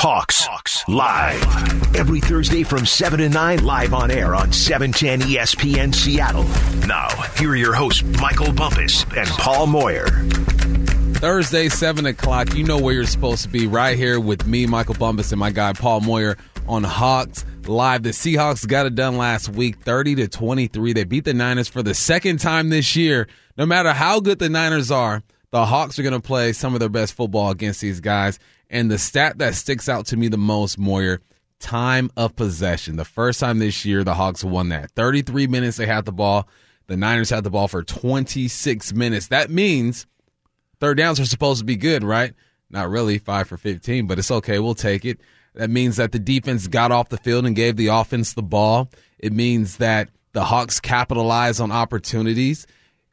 Hawks. Hawks live every Thursday from 7 to 9 live on air on 710 ESPN Seattle. Now, here are your hosts Michael Bumpus and Paul Moyer. Thursday, 7 o'clock. You know where you're supposed to be right here with me, Michael Bumpus, and my guy Paul Moyer on Hawks Live. The Seahawks got it done last week, 30 to 23. They beat the Niners for the second time this year. No matter how good the Niners are, the Hawks are going to play some of their best football against these guys. And the stat that sticks out to me the most, Moyer, time of possession. The first time this year, the Hawks won that. 33 minutes they had the ball. The Niners had the ball for 26 minutes. That means third downs are supposed to be good, right? Not really, five for 15, but it's okay. We'll take it. That means that the defense got off the field and gave the offense the ball. It means that the Hawks capitalized on opportunities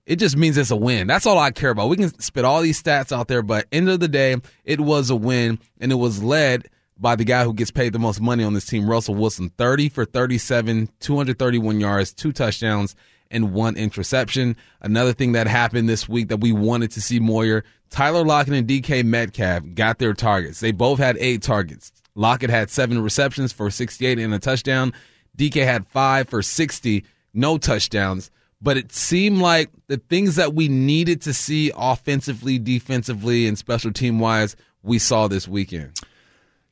it just means it's a win. That's all I care about. We can spit all these stats out there, but end of the day, it was a win, and it was led by the guy who gets paid the most money on this team, Russell Wilson, 30 for 37, 231 yards, two touchdowns, and one interception. Another thing that happened this week that we wanted to see Moyer, Tyler Lockett and DK Metcalf got their targets. They both had eight targets. Lockett had seven receptions for 68 and a touchdown. DK had five for 60, no touchdowns but it seemed like the things that we needed to see offensively, defensively, and special team wise, we saw this weekend.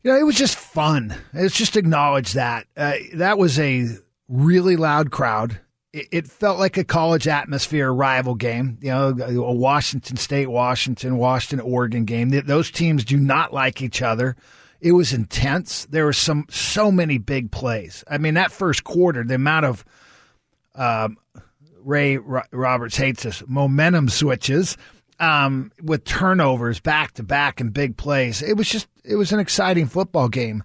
You know, it was just fun. Let's just acknowledge that. Uh, that was a really loud crowd. It, it, felt like a college atmosphere rival game. You know, a Washington State, Washington, Washington, Oregon game. Those teams do not like each other. It was intense. There were some so many big plays. I mean, that first quarter, the amount of um, Ray Roberts hates this momentum switches um, with turnovers back to back and big plays. It was just it was an exciting football game.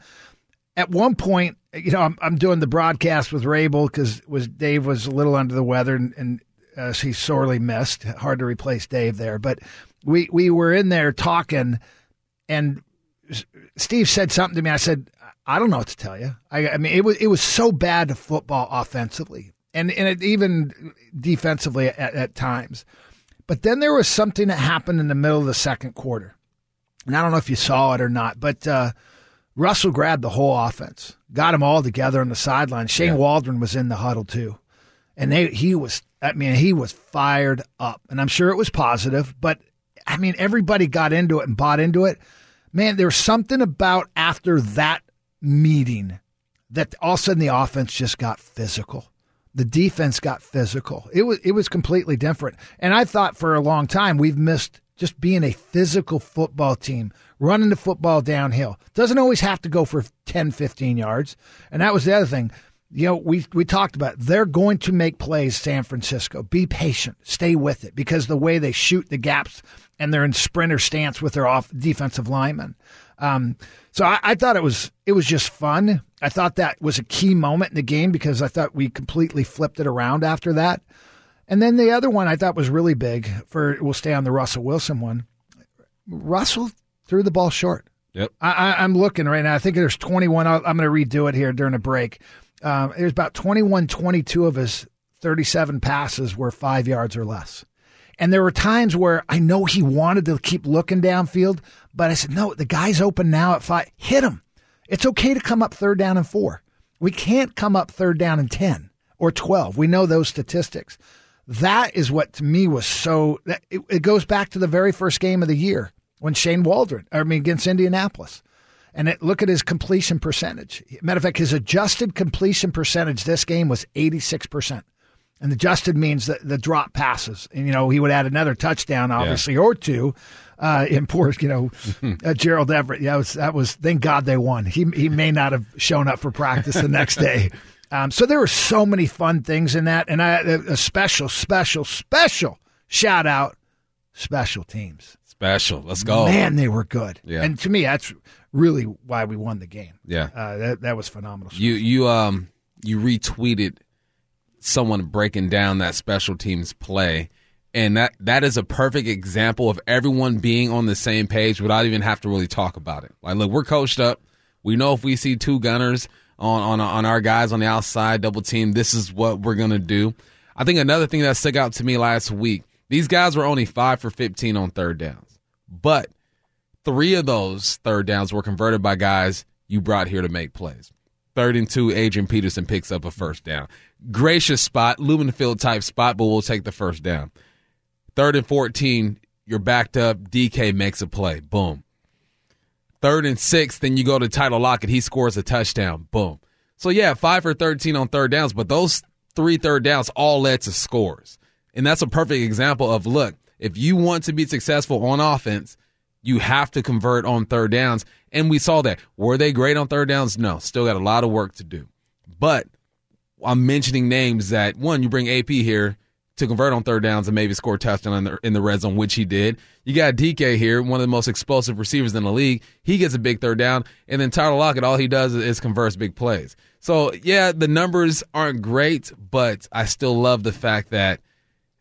At one point, you know, I'm, I'm doing the broadcast with Raible because was Dave was a little under the weather and, and uh, he sorely missed. Hard to replace Dave there, but we we were in there talking, and Steve said something to me. I said, I don't know what to tell you. I, I mean, it was it was so bad to football offensively and and it, even defensively at, at times. But then there was something that happened in the middle of the second quarter, and I don't know if you saw it or not, but uh, Russell grabbed the whole offense, got them all together on the sideline. Shane yeah. Waldron was in the huddle too, and they he was I mean he was fired up, and I'm sure it was positive, but I mean everybody got into it and bought into it. Man, there's something about after that meeting that all of a sudden the offense just got physical the defense got physical. It was it was completely different. And I thought for a long time we've missed just being a physical football team, running the football downhill. Doesn't always have to go for 10, 15 yards. And that was the other thing. You know, we we talked about they're going to make plays San Francisco. Be patient. Stay with it because the way they shoot the gaps and they're in sprinter stance with their off defensive linemen. Um, so I, I, thought it was it was just fun. I thought that was a key moment in the game because I thought we completely flipped it around after that. And then the other one I thought was really big for we'll stay on the Russell Wilson one. Russell threw the ball short. Yep. I, am looking right now. I think there's 21. I'm going to redo it here during a break. Um, there's about 21, 22 of his 37 passes were five yards or less. And there were times where I know he wanted to keep looking downfield, but I said, no, the guy's open now at five. Hit him. It's okay to come up third down and four. We can't come up third down and 10 or 12. We know those statistics. That is what to me was so, it, it goes back to the very first game of the year when Shane Waldron, I mean, against Indianapolis. And it, look at his completion percentage. Matter of fact, his adjusted completion percentage this game was 86%. And adjusted means that the drop passes. And, you know, he would add another touchdown, obviously, yeah. or two. Uh, in poor, you know, uh, Gerald Everett. Yeah, was, that was, thank God they won. He, he may not have shown up for practice the next day. Um, so there were so many fun things in that. And I, a special, special, special shout out special teams. Special. Let's go. Man, they were good. Yeah. And to me, that's really why we won the game. Yeah. Uh, that, that was phenomenal. You, you, um, you retweeted someone breaking down that special teams play. And that, that is a perfect example of everyone being on the same page without even have to really talk about it. Like, look, we're coached up. We know if we see two gunners on, on, on our guys on the outside, double team, this is what we're to do. I think another thing that stuck out to me last week, these guys were only five for 15 on third downs, but three of those third downs were converted by guys you brought here to make plays. Third and two, Adrian Peterson picks up a first down. Gracious spot, Lumen Field type spot, but we'll take the first down. Third and 14, you're backed up. DK makes a play. Boom. Third and six, then you go to Tyler Lockett. He scores a touchdown. Boom. So, yeah, five for 13 on third downs, but those three third downs all led to scores. And that's a perfect example of look, if you want to be successful on offense, you have to convert on third downs. And we saw that. Were they great on third downs? No, still got a lot of work to do. But I'm mentioning names that one, you bring AP here to convert on third downs and maybe score a touchdown in the, in the red zone, which he did. You got DK here, one of the most explosive receivers in the league. He gets a big third down. And then Tyler Lockett, all he does is converts big plays. So, yeah, the numbers aren't great, but I still love the fact that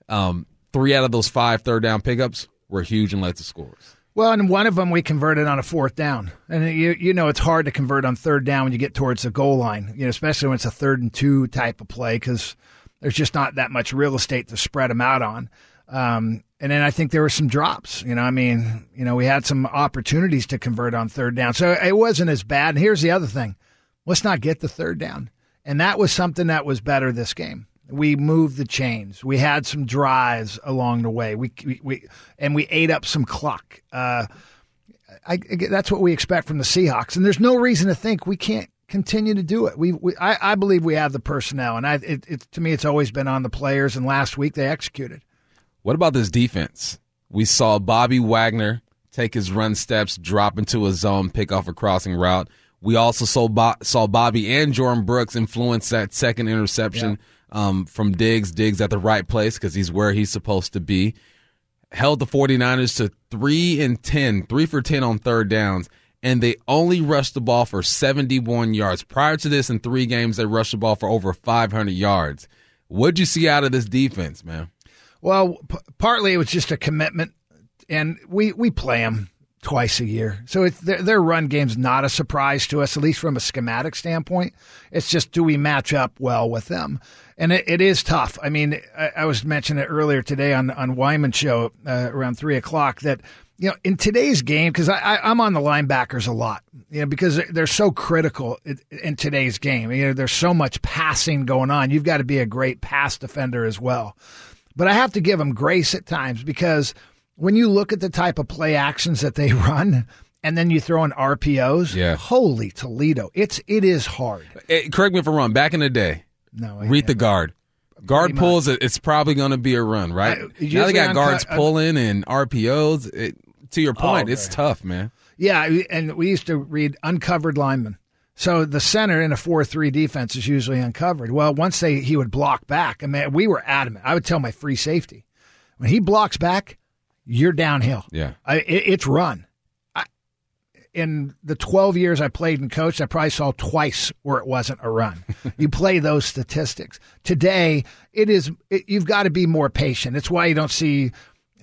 um, three out of those five third down pickups were huge and led to scores. Well, and one of them we converted on a fourth down, and you you know it's hard to convert on third down when you get towards the goal line, you know, especially when it's a third and two type of play because there's just not that much real estate to spread them out on. Um, and then I think there were some drops. You know, I mean, you know, we had some opportunities to convert on third down, so it wasn't as bad. And here's the other thing: let's not get the third down, and that was something that was better this game. We moved the chains. We had some drives along the way. We we, we and we ate up some clock. Uh, I, I, that's what we expect from the Seahawks, and there's no reason to think we can't continue to do it. We, we I, I, believe we have the personnel, and I, it, it, to me, it's always been on the players. And last week they executed. What about this defense? We saw Bobby Wagner take his run steps, drop into a zone, pick off a crossing route. We also saw Bo- saw Bobby and Jordyn Brooks influence that second interception. Yeah um, from Diggs. Diggs at the right place because he's where he's supposed to be. Held the 49ers to 3 and 10, 3 for 10 on third downs, and they only rushed the ball for 71 yards. Prior to this, in three games, they rushed the ball for over 500 yards. What'd you see out of this defense, man? Well, p- partly it was just a commitment, and we, we play them twice a year. So their, their run game's not a surprise to us, at least from a schematic standpoint. It's just do we match up well with them? And it, it is tough. I mean, I, I, was mentioning it earlier today on on Wyman show uh, around three o'clock that you know in today's game because I, I am on the linebackers a lot, you know, because they're so critical in, in today's game. You know, there's so much passing going on. You've got to be a great pass defender as well. But I have to give them grace at times because when you look at the type of play actions that they run, and then you throw in RPOs. Yeah. Holy Toledo. It's it is hard. Hey, correct me if I'm wrong. Back in the day, no, read the guard. Guard pulls, it, it's probably going to be a run, right? I, now they got guards uh, pulling and RPOs. It, to your point, oh, okay. it's tough, man. Yeah, and we used to read uncovered linemen. So the center in a four-three defense is usually uncovered. Well, once they he would block back, I mean, we were adamant. I would tell my free safety when he blocks back, you're downhill. Yeah, I, it, it's run. I, in the 12 years I played and coached, I probably saw twice where it wasn't a run. you play those statistics. Today, it is. It, you've got to be more patient. It's why you don't see.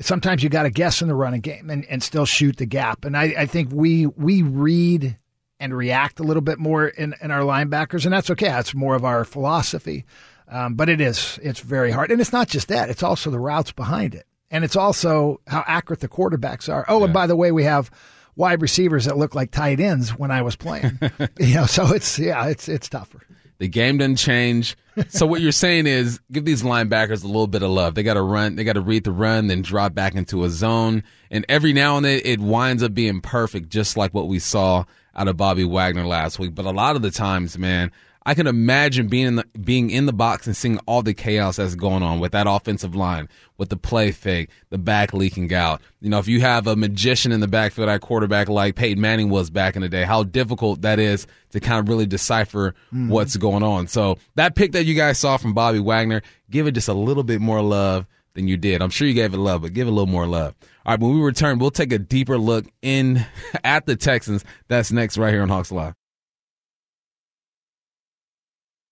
Sometimes you got to guess in the running game and, and still shoot the gap. And I, I think we we read and react a little bit more in, in our linebackers, and that's okay. That's more of our philosophy. Um, but it is it's very hard, and it's not just that; it's also the routes behind it and it's also how accurate the quarterbacks are. Oh, yeah. and by the way, we have wide receivers that look like tight ends when I was playing. you know, so it's yeah, it's it's tougher. The game didn't change. so what you're saying is give these linebackers a little bit of love. They got to run, they got to read the run, then drop back into a zone, and every now and then it winds up being perfect, just like what we saw out of Bobby Wagner last week. But a lot of the times, man, I can imagine being in the, being in the box and seeing all the chaos that's going on with that offensive line, with the play fake, the back leaking out. You know, if you have a magician in the backfield at quarterback like Peyton Manning was back in the day, how difficult that is to kind of really decipher mm-hmm. what's going on. So that pick that you guys saw from Bobby Wagner, give it just a little bit more love than you did. I'm sure you gave it love, but give it a little more love. All right, when we return, we'll take a deeper look in at the Texans. That's next right here on Hawks Live.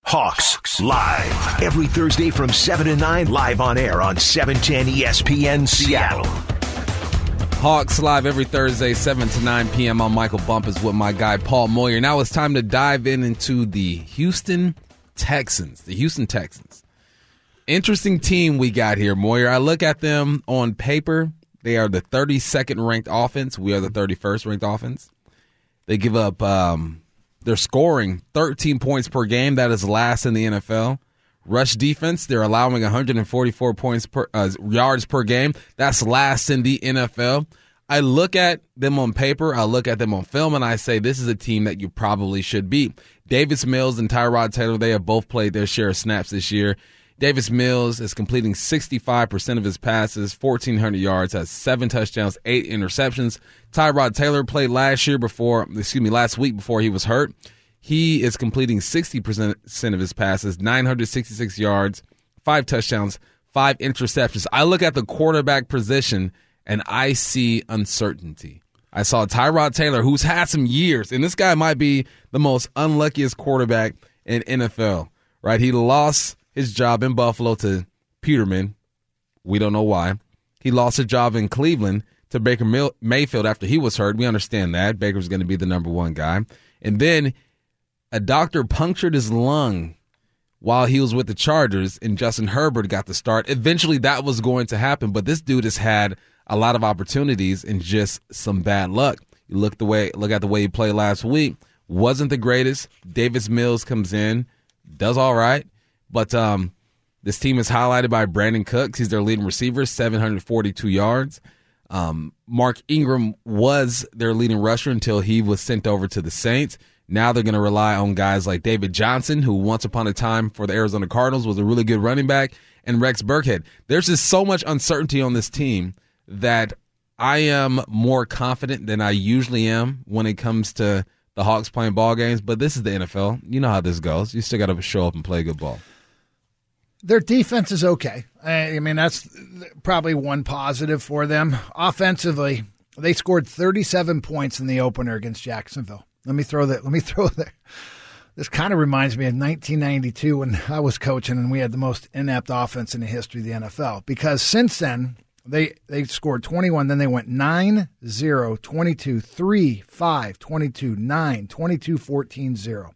Hawks live every Thursday from 7 to 9 live on air on 710 ESPN Seattle. Hawks live every Thursday 7 to 9 p.m. on Michael Bumpus with my guy Paul Moyer. Now it's time to dive in into the Houston Texans. The Houston Texans. Interesting team we got here, Moyer. I look at them on paper. They are the 32nd ranked offense. We are the 31st ranked offense. They give up, um, they're scoring 13 points per game. That is last in the NFL. Rush defense, they're allowing 144 points per uh, yards per game. That's last in the NFL. I look at them on paper, I look at them on film, and I say this is a team that you probably should beat. Davis Mills and Tyrod Taylor, they have both played their share of snaps this year. Davis Mills is completing 65% of his passes, 1,400 yards, has seven touchdowns, eight interceptions. Tyrod Taylor played last year before, excuse me, last week before he was hurt. He is completing 60% of his passes, 966 yards, five touchdowns, five interceptions. I look at the quarterback position and I see uncertainty. I saw Tyrod Taylor, who's had some years, and this guy might be the most unluckiest quarterback in NFL, right? He lost his job in Buffalo to Peterman. We don't know why. He lost a job in Cleveland to Baker Mayfield after he was hurt. We understand that. Baker's going to be the number one guy. And then a doctor punctured his lung while he was with the Chargers, and Justin Herbert got the start. Eventually, that was going to happen, but this dude has had a lot of opportunities and just some bad luck. You look the way look at the way he played last week. Wasn't the greatest. Davis Mills comes in, does all right. But um, this team is highlighted by Brandin Cooks. He's their leading receiver, 742 yards. Um, Mark Ingram was their leading rusher until he was sent over to the Saints. Now they're going to rely on guys like David Johnson, who once upon a time for the Arizona Cardinals was a really good running back, and Rex Burkhead. There's just so much uncertainty on this team that I am more confident than I usually am when it comes to the Hawks playing ball games. But this is the NFL. You know how this goes. You still got to show up and play good ball. Their defense is okay. I mean, that's probably one positive for them. Offensively, they scored 37 points in the opener against Jacksonville. Let me throw that. Let me throw that. This kind of reminds me of 1992 when I was coaching and we had the most inept offense in the history of the NFL. Because since then, they they scored 21, then they went 9 0, 22, 3, 5, 22, 9, 22, 14, 0.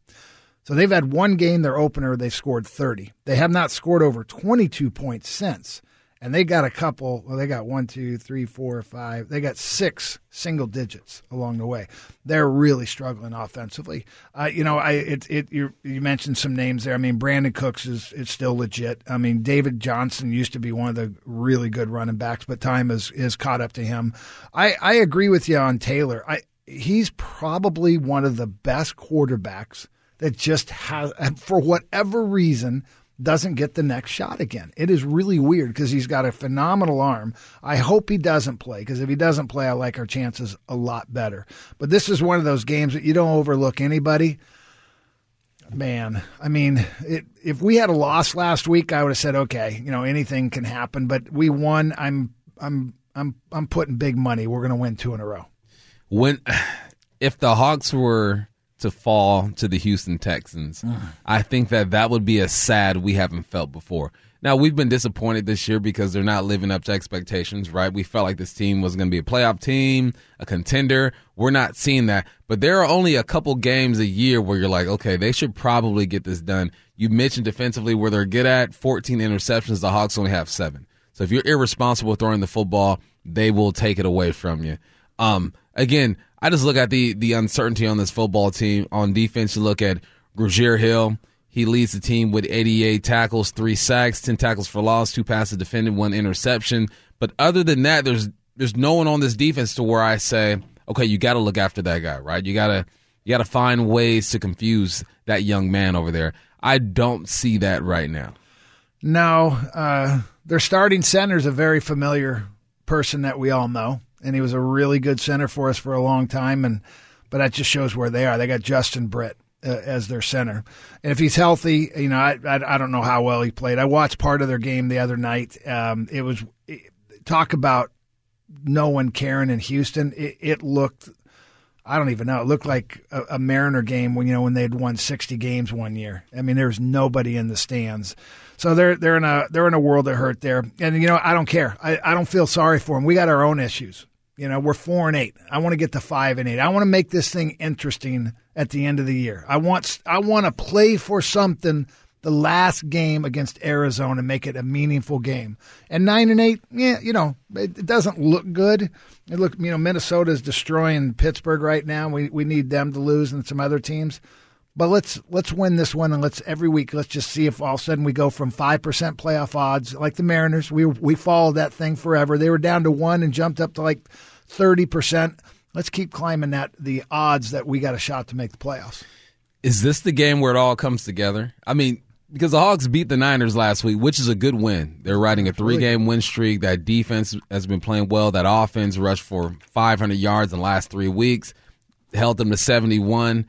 So they've had one game, their opener, they've scored 30. They have not scored over 22 points since. And they got a couple, well, they got one, two, three, four, five. They got six single digits along the way. They're really struggling offensively. Uh, you know, I it, it you, you mentioned some names there. I mean, Brandin Cooks is, still legit. I mean, David Johnson used to be one of the really good running backs, but time has, is caught up to him. I, I agree with you on Taylor. I He's probably one of the best quarterbacks that just has, for whatever reason, doesn't get the next shot again. It is really weird because he's got a phenomenal arm. I hope he doesn't play because if he doesn't play, I like our chances a lot better. But this is one of those games that you don't overlook anybody. Man, I mean, it, if we had a loss last week, I would have said, okay, you know, anything can happen. But we won. I'm, I'm, I'm, I'm putting big money. We're going to win two in a row. When, if the Hawks were to fall to the Houston Texans. I think that that would be a sad we haven't felt before. Now, we've been disappointed this year because they're not living up to expectations, right? We felt like this team was going to be a playoff team, a contender. We're not seeing that. But there are only a couple games a year where you're like, okay, they should probably get this done. You mentioned defensively where they're good at 14 interceptions. The Hawks only have seven. So if you're irresponsible throwing the football, they will take it away from you. Um, again, I just look at the the uncertainty on this football team. On defense, you look at Grugier Hill. He leads the team with 88 tackles, three sacks, 10 tackles for loss, two passes defended, one interception. But other than that, there's there's no one on this defense to where I say, okay, you got to look after that guy, right? You gotta you gotta find ways to confuse that young man over there. I don't see that right now. No, uh, their starting center is a very familiar person that we all know and he was a really good center for us for a long time. And but that just shows where they are. They got Justin Britt uh, as their center, and if he's healthy, you know, I, I, I don't know how well he played. I watched part of their game the other night. Um, it was talk about no one caring in Houston. It, it, looked. I don't even know. It looked like a, a Mariner game when you know when they'd won sixty games one year. I mean, there was nobody in the stands. So they're they're in a they're in a world of hurt there, and you know I don't care. I, I don't feel sorry for them. We got our own issues. You know, we're four and eight. I want to get to five and eight. I want to make this thing interesting at the end of the year. I want I want to play for something the last game against Arizona and make it a meaningful game. And nine and eight, yeah, you know, it, it doesn't look good. It look, you know, Minnesota is destroying Pittsburgh right now. We we need them to lose and some other teams. But let's let's win this one and let's every week let's just see if all of a sudden we go from five percent playoff odds like the Mariners. We we followed that thing forever. They were down to one and jumped up to like thirty percent. Let's keep climbing that the odds that we got a shot to make the playoffs. Is this the game where it all comes together? I mean, because the Hawks beat the Niners last week, which is a good win. They're riding a three game win streak. That defense has been playing well. That offense rushed for 500 yards in the last three weeks, held them to 71.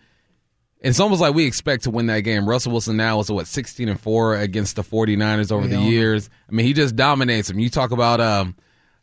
It's almost like we expect to win that game. Russell Wilson now is what 16 and 4 against the 49ers over the years. I mean, he just dominates them. You talk about um,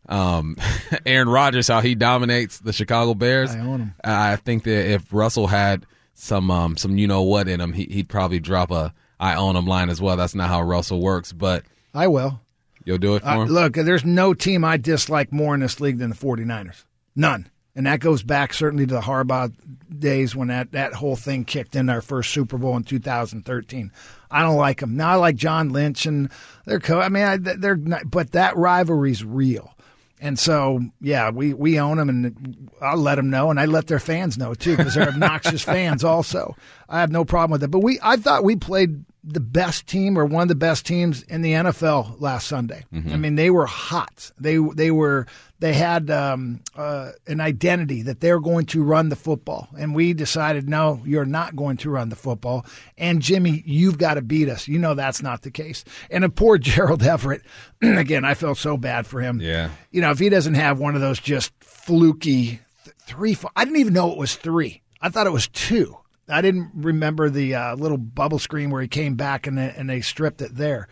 um, Aaron Rodgers, how he dominates the Chicago Bears. I own him. I think that if Russell had some um, some you know what in him, he, he'd probably drop a I own him line as well. That's not how Russell works, but I will. You'll do it for Uh, him. look, there's no team I dislike more in this league than the 49ers. None. And that goes back certainly to the Harbaugh days when that, that whole thing kicked in our first Super Bowl in 2013. I don't like them. Now I like John Lynch and they're co- I mean, I, they're not, but that rivalry's real. And so, yeah, we, we own them, and I'll let them know, and I let their fans know too, because they're obnoxious fans. Also, I have no problem with it. But we, I thought we played the best team or one of the best teams in the NFL last Sunday. I mean, they were hot. They they were they had um, uh, an identity that they're going to run the football, and we decided no, you're not going to run the football. And Jimmy, you've got to beat us. You know that's not the case. And a poor Gerald Everett. again, I felt so bad for him. Yeah. You know, if he doesn't have one of those just fluky th- three, four, I didn't even know it was three. I thought it was two. I didn't remember the uh, little bubble screen where he came back and they, and they stripped it there.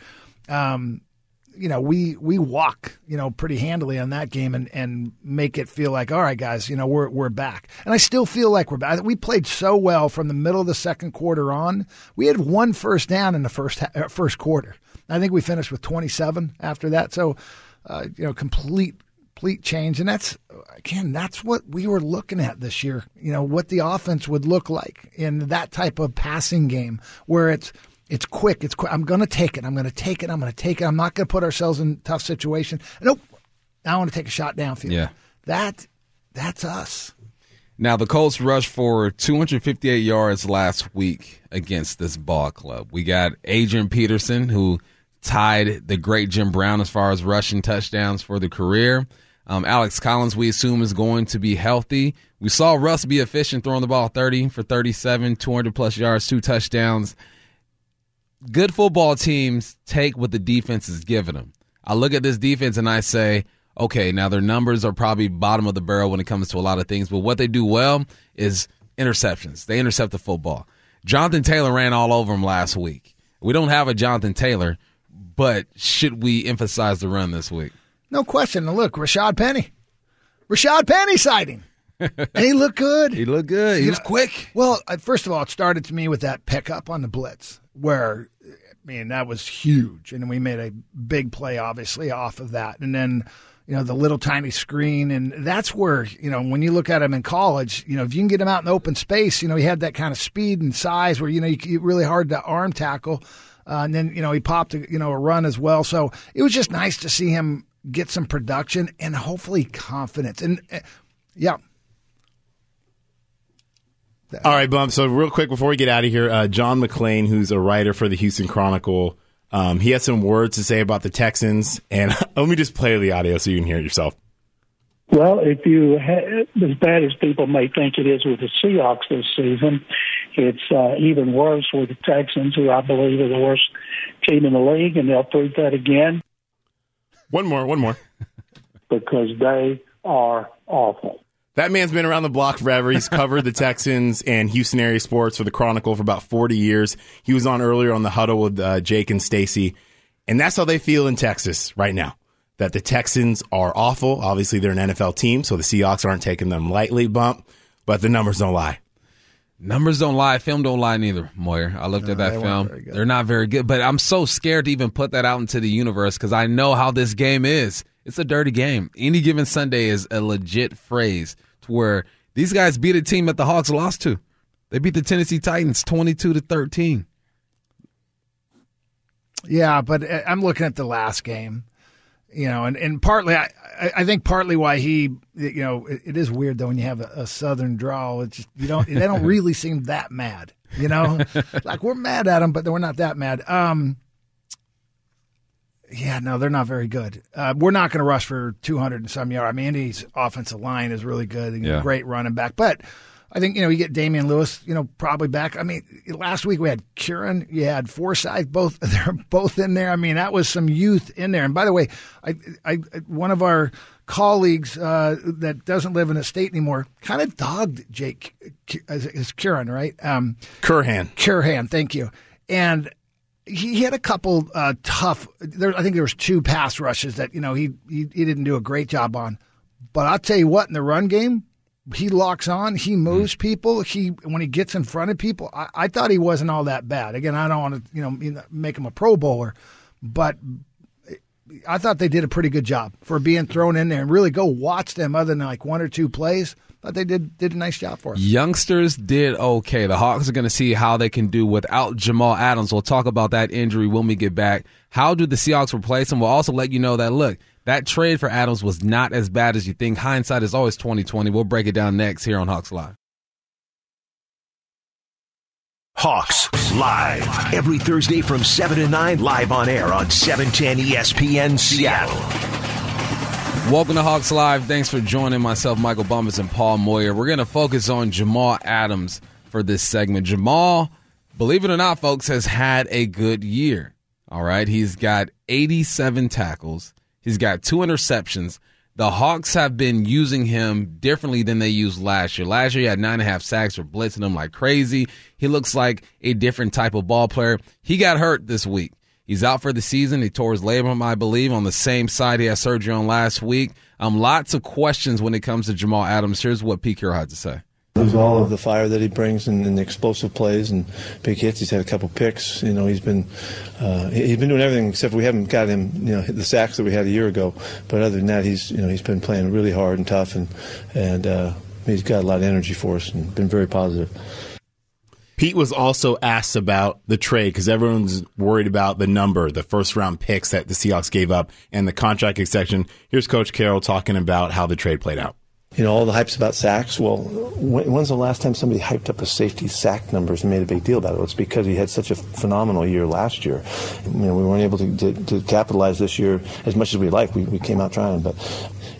Um, you know, we we walk, you know, pretty handily on that game and, and make it feel like, all right, guys, you know, we're we're back. And I still feel like we're back. We played so well from the middle of the second quarter on. We had one first down in the first uh, first quarter. I think we finished with 27 after that. So, uh, you know, complete complete change. And that's again, that's what we were looking at this year. You know, what the offense would look like in that type of passing game where it's it's quick. It's quick. I'm going to take it. I'm going to take it. I'm going to take it. I'm not going to put ourselves in a tough situation. Nope. I want to take a shot downfield. Yeah. That that's us. Now the Colts rushed for 258 yards last week against this ball club. We got Adrian Peterson who tied the great Jim Brown as far as rushing touchdowns for the career. Um, Alex Collins, we assume, is going to be healthy. We saw Russ be efficient throwing the ball 30 for 37, 200 plus yards, two touchdowns. Good football teams take what the defense is giving them. I look at this defense and I say, okay, now their numbers are probably bottom of the barrel when it comes to a lot of things, but what they do well is interceptions. They intercept the football. Jonathan Taylor ran all over him last week. We don't have a Jonathan Taylor, but should we emphasize the run this week? No question. Look, Rashad Penny. Rashad Penny sighting. and he looked good. He looked good. He You was know, quick. Well, first of all, it started to me with that pickup on the blitz, where I mean that was huge, and we made a big play, obviously, off of that, and then you know the little tiny screen, and that's where you know when you look at him in college, you know if you can get him out in open space, you know he had that kind of speed and size where you know you, you really hard to arm tackle, uh, and then you know he popped a, you know a run as well, so it was just nice to see him get some production and hopefully confidence, and uh, yeah. All right, Bump. So, real quick before we get out of here, uh, John McClain, who's a writer for the Houston Chronicle, um, he has some words to say about the Texans. And let me just play the audio so you can hear it yourself. Well, if you ha- as bad as people may think it is with the Seahawks this season, it's uh, even worse with the Texans, who I believe are the worst team in the league, and they'll prove that again One more, one more. because they are awful. That man's been around the block forever. He's covered the Texans and Houston area sports for the Chronicle for about 40 years. He was on earlier on the huddle with uh, Jake and Stacy. And that's how they feel in Texas right now. That the Texans are awful. Obviously, they're an NFL team, so the Seahawks aren't taking them lightly, bump, but the numbers don't lie. Numbers don't lie. Film don't lie neither, Moyer. I looked at that they film. They're not very good, but I'm so scared to even put that out into the universe because I know how this game is. It's a dirty game. Any given Sunday is a legit phrase to where these guys beat a team that the Hawks lost to. They beat the Tennessee Titans 22 to 13. Yeah, but uh, I'm looking at the last game, you know, and, and partly, I, I think partly why he, you know, it, it is weird though when you have a, a southern drawl. It's just you don't they don't really seem that mad, you know, like we're mad at them, but we're not that mad. Um, yeah, no, they're not very good. Uh, we're not going to rush for 200 and some yards. I mean, Indy's offensive line is really good. Yeah. Great running back, but I think you know you get Damien Lewis, you know, probably back. I mean, last week we had Kieran, you had Forsythe, both they're both in there. I mean, that was some youth in there. And by the way, I, I one of our colleagues uh, that doesn't live in a state anymore kind of dogged Jake is Kieran, right? Um, Curhan. Curhan, thank you. And he, he had a couple uh, tough. There, I think there was two pass rushes that you know he, he he didn't do a great job on. But I'll tell you what, in the run game, he locks on, he hmm. moves people. He when he gets in front of people, I, I thought he wasn't all that bad. Again, I don't want to you know make him a Pro Bowler, but I thought they did a pretty good job for being thrown in there and really go watch them other than like one or two plays. But they did did a nice job for us. Youngsters did okay. The Hawks are going to see how they can do without Jamal Adams. We'll talk about that injury when we get back. How do the Seahawks replace him? We'll also let you know that look, that trade for Adams was not as bad as you think. Hindsight is always twenty twenty. We'll break it down next here on Hawks Live. Hawks live every Thursday from 7 to 9 live on air on 710 ESPN Seattle. Welcome to Hawks Live. Thanks for joining myself, Michael Bumpus, and Paul Moyer. We're going to focus on Jamal Adams for this segment. Jamal, believe it or not, folks, has had a good year. All right. He's got 87 tackles, he's got two interceptions. The Hawks have been using him differently than they used last year. Last year, he had nine and a half sacks for blitzing him like crazy. He looks like a different type of ball player. He got hurt this week. He's out for the season. He tore his labrum, I believe, on the same side he had surgery on last week. Um, lots of questions when it comes to Jamal Adams. Here's what Pete Carroll had to say. There's all of the fire that he brings and, and, the explosive plays and big hits. He's had a couple picks. You know, he's been uh, he's been doing everything except we haven't got him. You know, the sacks that we had a year ago. But other than that, he's you know he's been playing really hard and tough and and uh, he's got a lot of energy for us and been very positive. Pete was also asked about the trade because everyone's worried about the number, the first round picks that the Seahawks gave up, and the contract extension. Here's Coach Carroll talking about how the trade played out. You know, all the hypes about sacks. Well, when's the last time somebody hyped up a safety sack numbers and made a big deal about it? Well, it's because he had such a phenomenal year last year. You know, we weren't able to, to, to capitalize this year as much as we'd like. We, we came out trying, but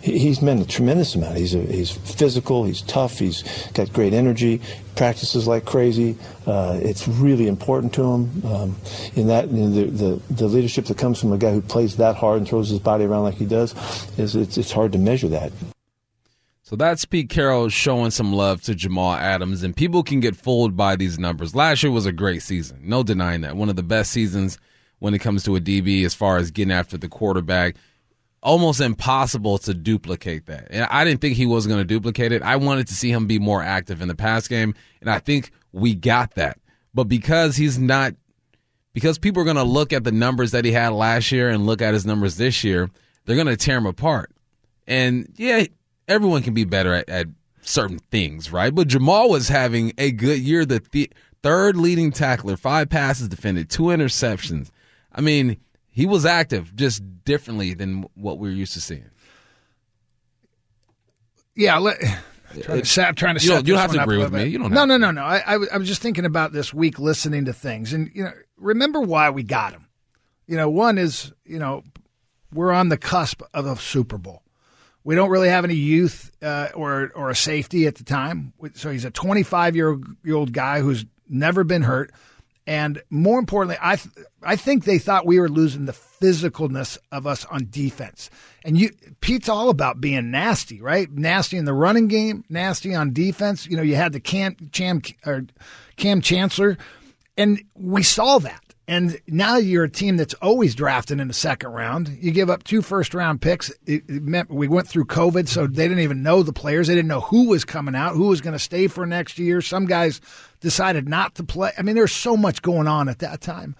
he's meant a tremendous amount. He's a, he's physical. He's tough. He's got great energy. Practices like crazy. Uh, it's really important to him. Um, in that, you know, the, the, the leadership that comes from a guy who plays that hard and throws his body around like he does is it's, it's hard to measure that. So that's Pete Carroll showing some love to Jamal Adams, and people can get fooled by these numbers. Last year was a great season, no denying that. One of the best seasons when it comes to a DB as far as getting after the quarterback. Almost impossible to duplicate that. And I didn't think he was going to duplicate it. I wanted to see him be more active in the pass game, and I think we got that. But because he's not, because people are going to look at the numbers that he had last year and look at his numbers this year, they're going to tear him apart. And yeah, everyone can be better at, at, certain things, right? But Jamal was having a good year. The th- third leading tackler, five passes defended, two interceptions. I mean, he was active, just differently than what we are used to seeing. Yeah, let, trying to set, trying to you don't, you don't have to agree with me. You don't. No, no, no, no. I, I, I was just thinking about this week, listening to things, and you know, remember why we got him. You know, one is you know we're on the cusp of a Super Bowl. We don't really have any youth uh, or or a safety at the time. So he's a 25 year old guy who's never been hurt, and more importantly, I th- I think they thought we were losing the physicalness of us on defense. And you, Pete's all about being nasty, right? Nasty in the running game, nasty on defense. You know, you had the Cam Cham or Kam Chancellor, and we saw that. And now you're a team that's always drafting in the second round. You give up two first round picks. It, it meant we went through COVID, so they didn't even know the players. They didn't know who was coming out, who was going to stay for next year. Some guys decided not to play. I mean, there's so much going on at that time.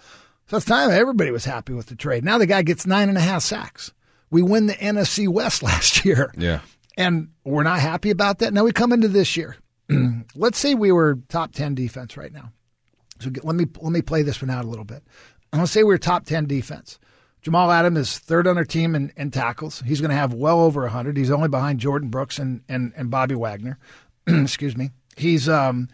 So it's time everybody was happy with the trade. Now the guy gets nine and a half sacks. We win the NFC West last year. Yeah. And we're not happy about that. Now we come into this year. Let's say we were top 10 defense right now. So let me let me play this one out a little bit. Going to say we're top 10 defense. Jamal Adams is third on our team in, in tackles. He's going to have well over 100. He's only behind Jordyn Brooks and, and, and Bobby Wagner. Excuse me. He's um,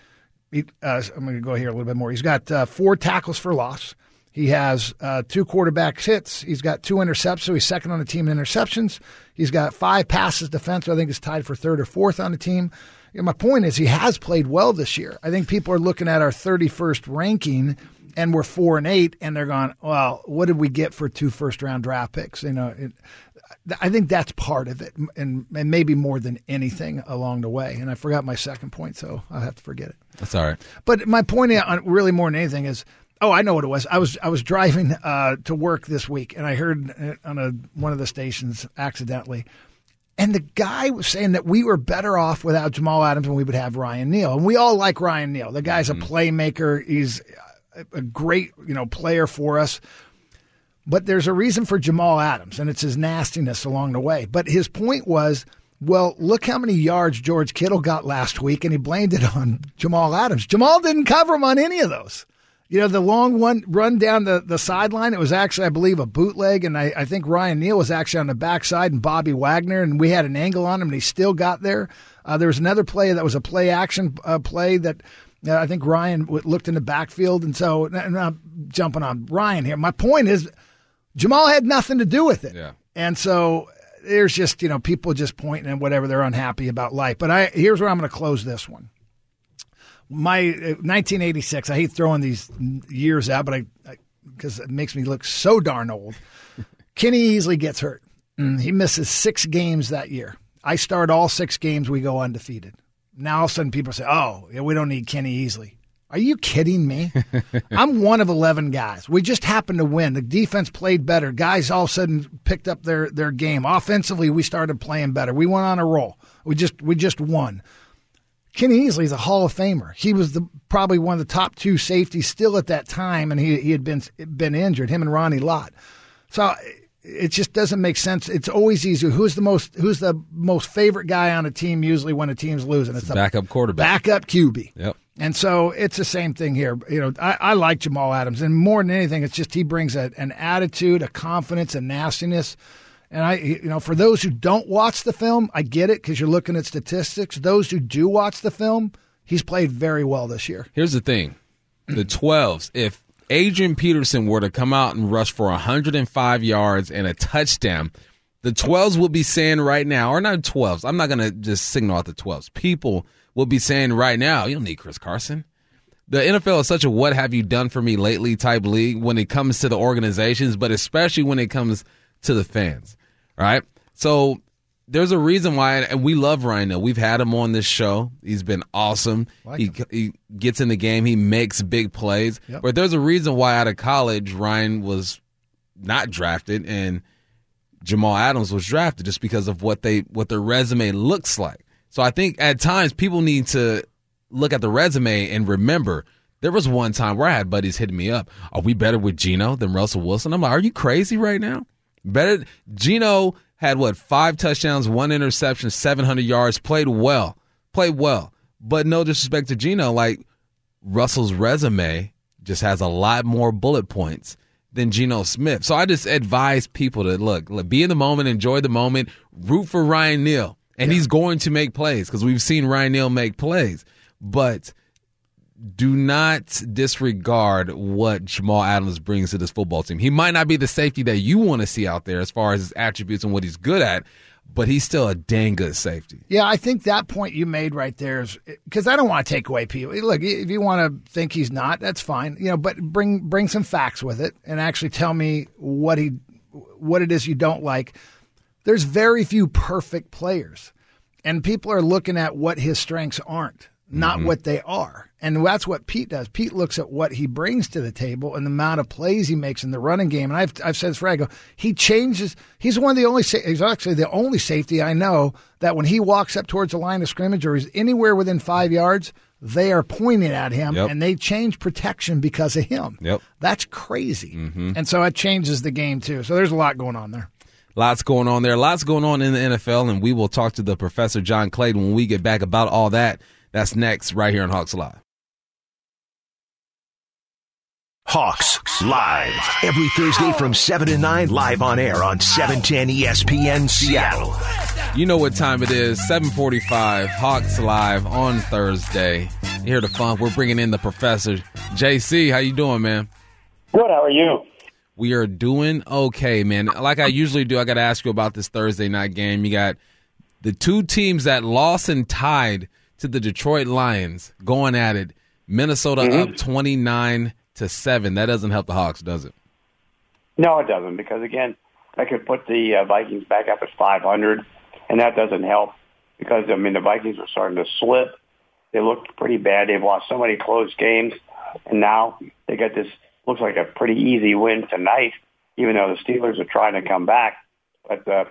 he, uh, I'm going to go here a little bit more. He's got uh, four tackles for loss. He has uh, two quarterback hits. He's got two interceptions, so he's second on the team in interceptions. He's got five passes defense. I think is tied for third or fourth on the team. You know, my point is he has played well this year. I think people are looking at our 31st ranking and we're four and eight, and they're going, well, what did we get for two first round draft picks? You know, it, I think that's part of it, and, and maybe more than anything along the way. And I forgot my second point, so I'll have to forget it. That's all right. But my point, on really more than anything, is oh, I know what it was. I was I was driving uh, to work this week, and I heard on a one of the stations accidentally. And the guy was saying that we were better off without Jamal Adams than we would have Ryan Neal. And we all like Ryan Neal. The guy's mm-hmm. a playmaker. He's a great, you know, player for us. But there's a reason for Jamal Adams, and it's his nastiness along the way. But his point was, well, look how many yards George Kittle got last week, and he blamed it on Jamal Adams. Jamal didn't cover him on any of those. You know, the long one run down the, the sideline, it was actually, I believe, a bootleg, and I, I think Ryan Neal was actually on the backside and Bobby Wagner, and we had an angle on him, and he still got there. Uh, there was another play that was a play action uh, play that I think Ryan looked in the backfield, and so I'm not jumping on Ryan here. My point is, Jamal had nothing to do with it, yeah. and so there's just you know people just pointing at whatever they're unhappy about life. But I here's where I'm going to close this one. My 1986. Uh, I hate throwing these years out, but I because it makes me look so darn old. Kenny Easley gets hurt. Mm, he misses six games that year. I start all six games. We go undefeated. Now all of a sudden people say, "Oh, yeah, we don't need Kenny Easley." Are you kidding me? I'm one of 11 guys. We just happened to win. The defense played better. Guys all of a sudden picked up their, their game. Offensively, we started playing better. We went on a roll. We just we just won. Kenny Easley is a Hall of Famer. He was the probably one of the top two safeties still at that time, and he he had been been injured. Him and Ronnie Lott. So it just doesn't make sense. It's always easy. Who's the most who's the most favorite guy on a team usually when a team's losing? It's, the backup quarterback. Backup QB. Yep. And so it's the same thing here. You know, I, I like Jamal Adams, and more than anything, it's just he brings a, an attitude, a confidence, a nastiness. And I, you know, for those who don't watch the film, I get it because you're looking at statistics. Those who do watch the film, he's played very well this year. Here's the thing: the 12s. If Adrian Peterson were to come out and rush for 105 yards and a touchdown, the 12s will be saying right now, or not 12s, I'm not going to just signal out the 12s. People will be saying right now, you don't need Chris Carson. The NFL is such a what have you done for me lately type league when it comes to the organizations, but especially when it comes to the fans. Right? So there's a reason why, and we love Ryan. We've had him on this show. He's been awesome. Like he he gets in the game. He makes big plays. Yep. But there's a reason why out of college Ryan was not drafted and Jamal Adams was drafted just because of what they what their resume looks like. So I think at times people need to look at the resume and remember there was one time where I had buddies hitting me up. Are we better with Geno than Russell Wilson? I'm like, are you crazy right now? Better Geno had what five touchdowns, one interception, 700 yards, played well, played well. But no disrespect to Geno, like Russell's resume just has a lot more bullet points than Geno Smith. So I just advise people to look, look be in the moment, enjoy the moment, root for Ryan Neal, and yeah. he's going to make plays because we've seen Ryan Neal make plays. But do not disregard what Jamal Adams brings to this football team. He might not be the safety that you want to see out there as far as his attributes and what he's good at, but he's still a dang good safety. Yeah, I think that point you made right there is because I don't want to take away people. Look, if you want to think he's not, that's fine. You know, but bring bring some facts with it and actually tell me what he what it is you don't like. There's very few perfect players, and people are looking at what his strengths aren't not mm-hmm. what they are. And that's what Pete does. Pete looks at what he brings to the table and the amount of plays he makes in the running game. And I've, I've said this for I go, he changes. He's one of the only, he's actually the only safety I know that when he walks up towards the line of scrimmage or he's anywhere within five yards, they are pointing at him yep. and they change protection because of him. Yep. That's crazy. Mm-hmm. And so it changes the game too. So there's a lot going on there. Lots going on there. Lots going on in the NFL. And we will talk to the professor, John Clayton, when we get back about all that. That's next, right here on Hawks Live. Hawks live every Thursday from 7 to 9 live on air on 710 ESPN Seattle. You know what time it is? 7:45. Hawks live on Thursday. Here to fun. We're bringing in the professor. JC, how you doing, man? Good. How are you? We are doing okay, man. Like I usually do, I got to ask you about this Thursday night game. You got the two teams that lost and tied to the Detroit Lions going at it. Minnesota Mm-hmm. up 29 to 7. That doesn't help the Hawks, does it? No, it doesn't because again, I could put the uh, Vikings back up at 500, and that doesn't help because I mean the Vikings are starting to slip. They looked pretty bad. They've lost so many close games, and now they got this looks like a pretty easy win tonight. Even though the Steelers are trying to come back, but uh,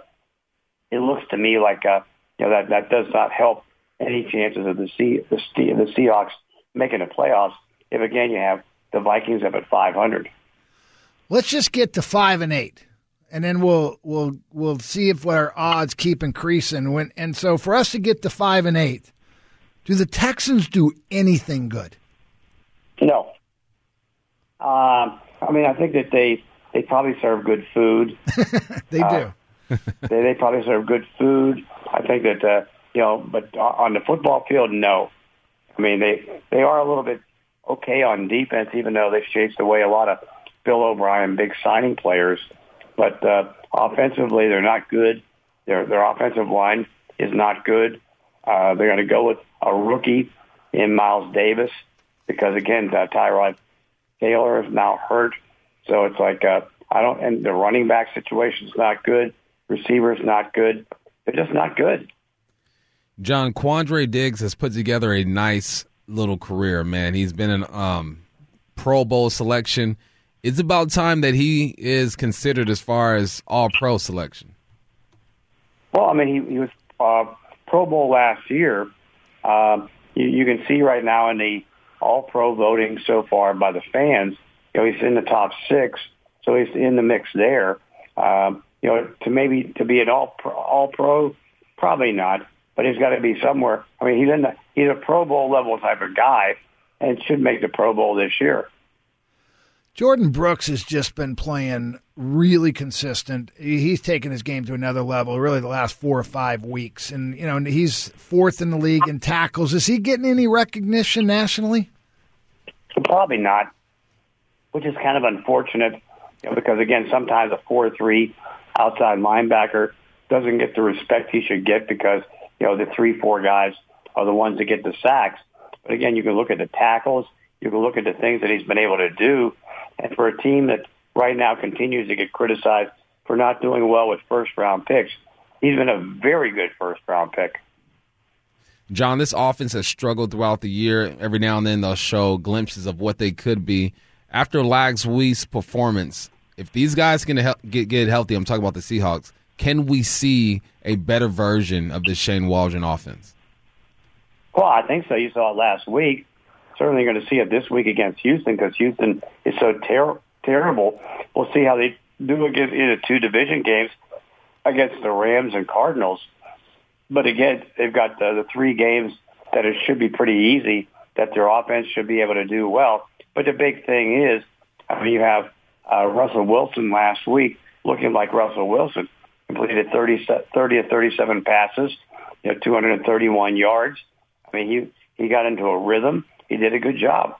it looks to me like uh, you know that that does not help any chances of the C, the, C, the Seahawks making the playoffs. If again you have the Vikings up at 500. Let's just get to five and eight, and then we'll we'll we'll see if our odds keep increasing. When and so for us to get to five and eight, do the Texans do anything good? No. Um, I mean, I think that they they probably serve good food. They do. they they probably serve good food. I think that uh, you know, but on the football field, no. I mean, they they are a little bit okay on defense, even though they've chased away a lot of Bill O'Brien big signing players. But uh, offensively, they're not good. Their their offensive line is not good. Uh, they're going to go with a rookie in Miles Davis because again, uh, Tyrod Taylor is now hurt. So it's like uh, I don't, and the running back situation is not good. Receivers not good. They're just not good. John Quandre Diggs has put together a nice little career, man. He's been an um, Pro Bowl selection. It's about time that he is considered as far as All Pro selection. Well, I mean, he, he was uh, Pro Bowl last year. Um, you, you can see right now in the All Pro voting so far by the fans, you know, he's in the top six, so he's in the mix there. Um, you know, to maybe to be an All Pro, All Pro, probably not, but he's got to be somewhere. I mean, he's in the he's a Pro Bowl level type of guy, and should make the Pro Bowl this year. Jordyn Brooks has just been playing really consistent. He's taken his game to another level, really, the last four or five weeks, and you know, he's fourth in the league in tackles. Is he getting any recognition nationally? Probably not, which is kind of unfortunate, you know, because again, sometimes a four-three outside linebacker doesn't get the respect he should get because you know the three-four guys are the ones that get the sacks. But again, you can look at the tackles, you can look at the things that he's been able to do, and for a team that right now continues to get criticized for not doing well with first-round picks, he's been a very good first-round pick. John, this offense has struggled throughout the year. Every now and then they'll show glimpses of what they could be. After Lags Week's performance, if these guys can help get, get healthy, I'm talking about the Seahawks, can we see a better version of the Shane Waldron offense? Well, I think so. You saw it last week. Certainly going to see it this week against Houston because Houston is so ter- terrible. We'll see how they do against in the two division games against the Rams and Cardinals. But again, they've got the, the three games that it should be pretty easy that their offense should be able to do well. But the big thing is, I mean, you have uh, Russell Wilson last week looking like Russell Wilson, completed 30, 30 of 37 passes, you know, 231 yards. I mean, he he got into a rhythm. He did a good job.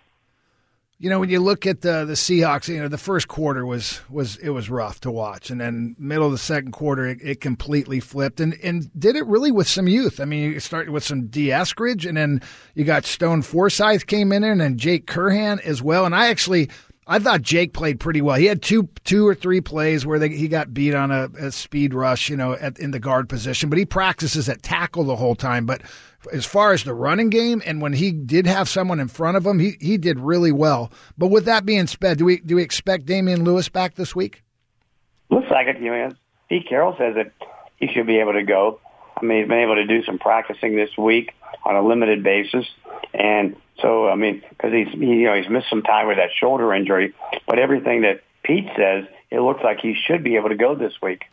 You know, when you look at the the Seahawks, you know, the first quarter was was it was rough to watch, and then middle of the second quarter, it, it completely flipped, and and did it really with some youth. I mean, you started with some Dee Eskridge, and then you got Stone Forsythe came in there, and then Jake Curhan as well. And I actually, I thought Jake played pretty well. He had two two or three plays where they, he got beat on a, a speed rush, you know, at, in the guard position, but he practices at tackle the whole time. But as far as the running game, and when he did have someone in front of him, he, he did really well. But with that being said, do we do we expect Damien Lewis back this week? Looks like it. You know, Pete Carroll says that he should be able to go. I mean, he's been able to do some practicing this week on a limited basis, and so I mean, because he's he, you know he's missed some time with that shoulder injury, but everything that Pete says, it looks like he should be able to go this week.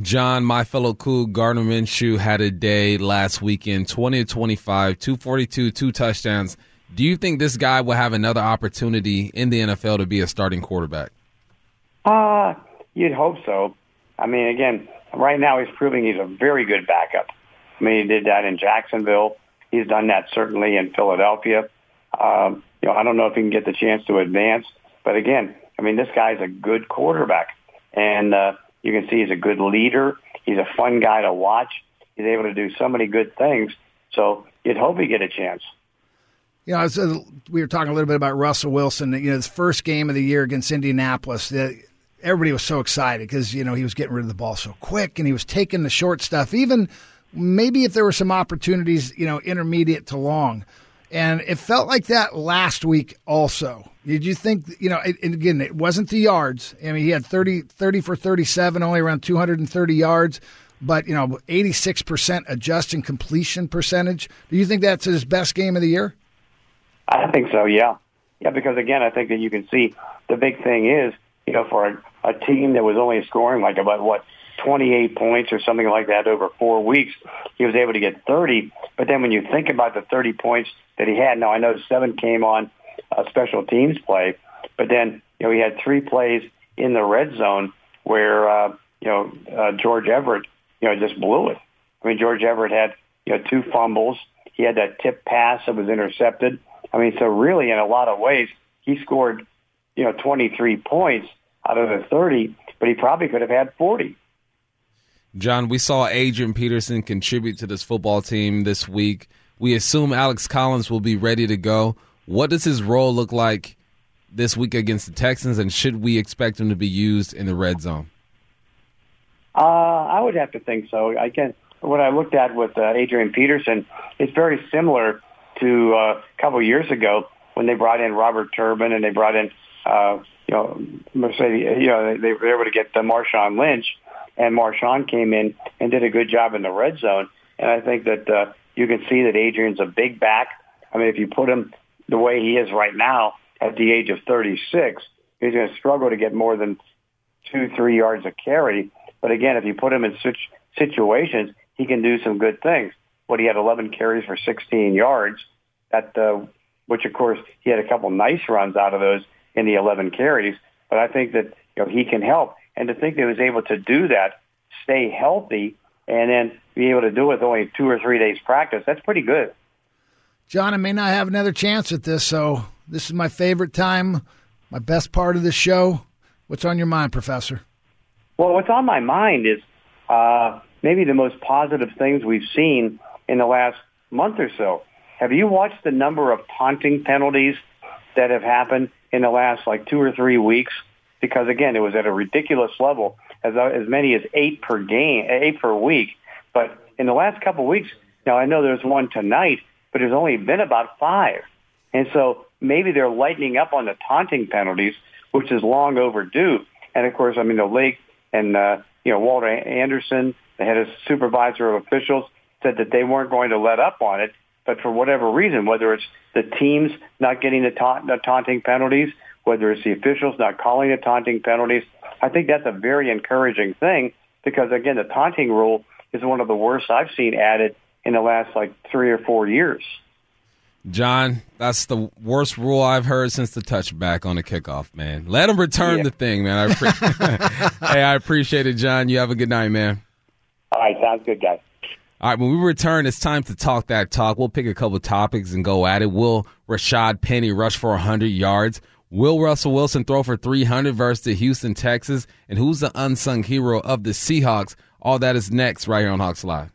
John, my fellow Coug, Gardner Minshew had a day last weekend 20 to 25, 242, two touchdowns. Do you think this guy will have another opportunity in the NFL to be a starting quarterback? Uh, you'd hope so. I mean, again, right now he's proving he's a very good backup. I mean, he did that in Jacksonville. He's done that certainly in Philadelphia. Um, you know, I don't know if he can get the chance to advance, but again, I mean, this guy's a good quarterback, and uh, you can see he's a good leader. He's a fun guy to watch. He's able to do so many good things. So you'd hope he get a chance. You know, uh, we were talking a little bit about Russell Wilson. You know, his first game of the year against Indianapolis. The, everybody was so excited because you know he was getting rid of the ball so quick and he was taking the short stuff. Even maybe if there were some opportunities, you know, intermediate to long. And it felt like that last week also. Did you think, you know, and again, it wasn't the yards. I mean, he had 30, 30 for 37, only around 230 yards, but, you know, 86% adjusting completion percentage. Do you think that's his best game of the year? I think so, yeah. Yeah, because again, I think that you can see the big thing is, you know, for a, a team that was only scoring like about what 28 points or something like that over four weeks. He was able to get 30. But then when you think about the 30 points that he had, now I know seven came on a special teams play, but then, you know, he had three plays in the red zone where, uh, you know, uh, Gerald Everett, you know, just blew it. I mean, Gerald Everett had, you know, two fumbles. He had that tip pass that was intercepted. I mean, so really in a lot of ways, he scored, you know, 23 points out of the 30, but he probably could have had 40. John, we saw Adrian Peterson contribute to this football team this week. We assume Alex Collins will be ready to go. What does his role look like this week against the Texans, and should we expect him to be used in the red zone? Uh, I would have to think so. I can. What I looked at with uh, Adrian Peterson, is very similar to uh, a couple of years ago when they brought in Robert Turbin and they brought in, uh, you know, Mercedes. You know, they, they were able to get the Marshawn Lynch and Marshawn came in and did a good job in the red zone. And I think that uh, you can see that Adrian's a big back. I mean, if you put him the way he is right now at the age of 36, he's going to struggle to get more than two, three yards of carry. But again, if you put him in such situations, he can do some good things. What he had 11 carries for 16 yards, that uh, which of course he had a couple nice runs out of those in the 11 carries. But I think that you know he can help. And to think that he was able to do that, stay healthy, and then be able to do it with only two or three days practice, that's pretty good. John, I may not have another chance at this, so this is my favorite time, my best part of the show. What's on your mind, Professor? Well, what's on my mind is uh, maybe the most positive things we've seen in the last month or so. Have you watched the number of taunting penalties that have happened in the last like two or three weeks? Because again, it was at a ridiculous level, as uh, as many as eight per game, eight per week. But in the last couple of weeks, now I know there's one tonight, but there's only been about five, and so maybe they're lightening up on the taunting penalties, which is long overdue. And of course, I mean the league and uh, you know Walter Anderson, the head of supervisor of officials, said that they weren't going to let up on it. But for whatever reason, whether it's the teams not getting the, ta- the taunting penalties whether it's the officials not calling the taunting penalties. I think that's a very encouraging thing because, again, the taunting rule is one of the worst I've seen added in the last like three or four years. John, that's the worst rule I've heard since the touchback on the kickoff, man. Let him return yeah. the thing, man. I pre- hey, I appreciate it, John. You have a good night, man. All right, sounds good, guys. All right, when we return, it's time to talk that talk. We'll pick a couple topics and go at it. Will Rashad Penny rush for 100 yards? Will Russell Wilson throw for 300 versus the Houston Texans? And who's the unsung hero of the Seahawks? All that is next right here on Hawks Live.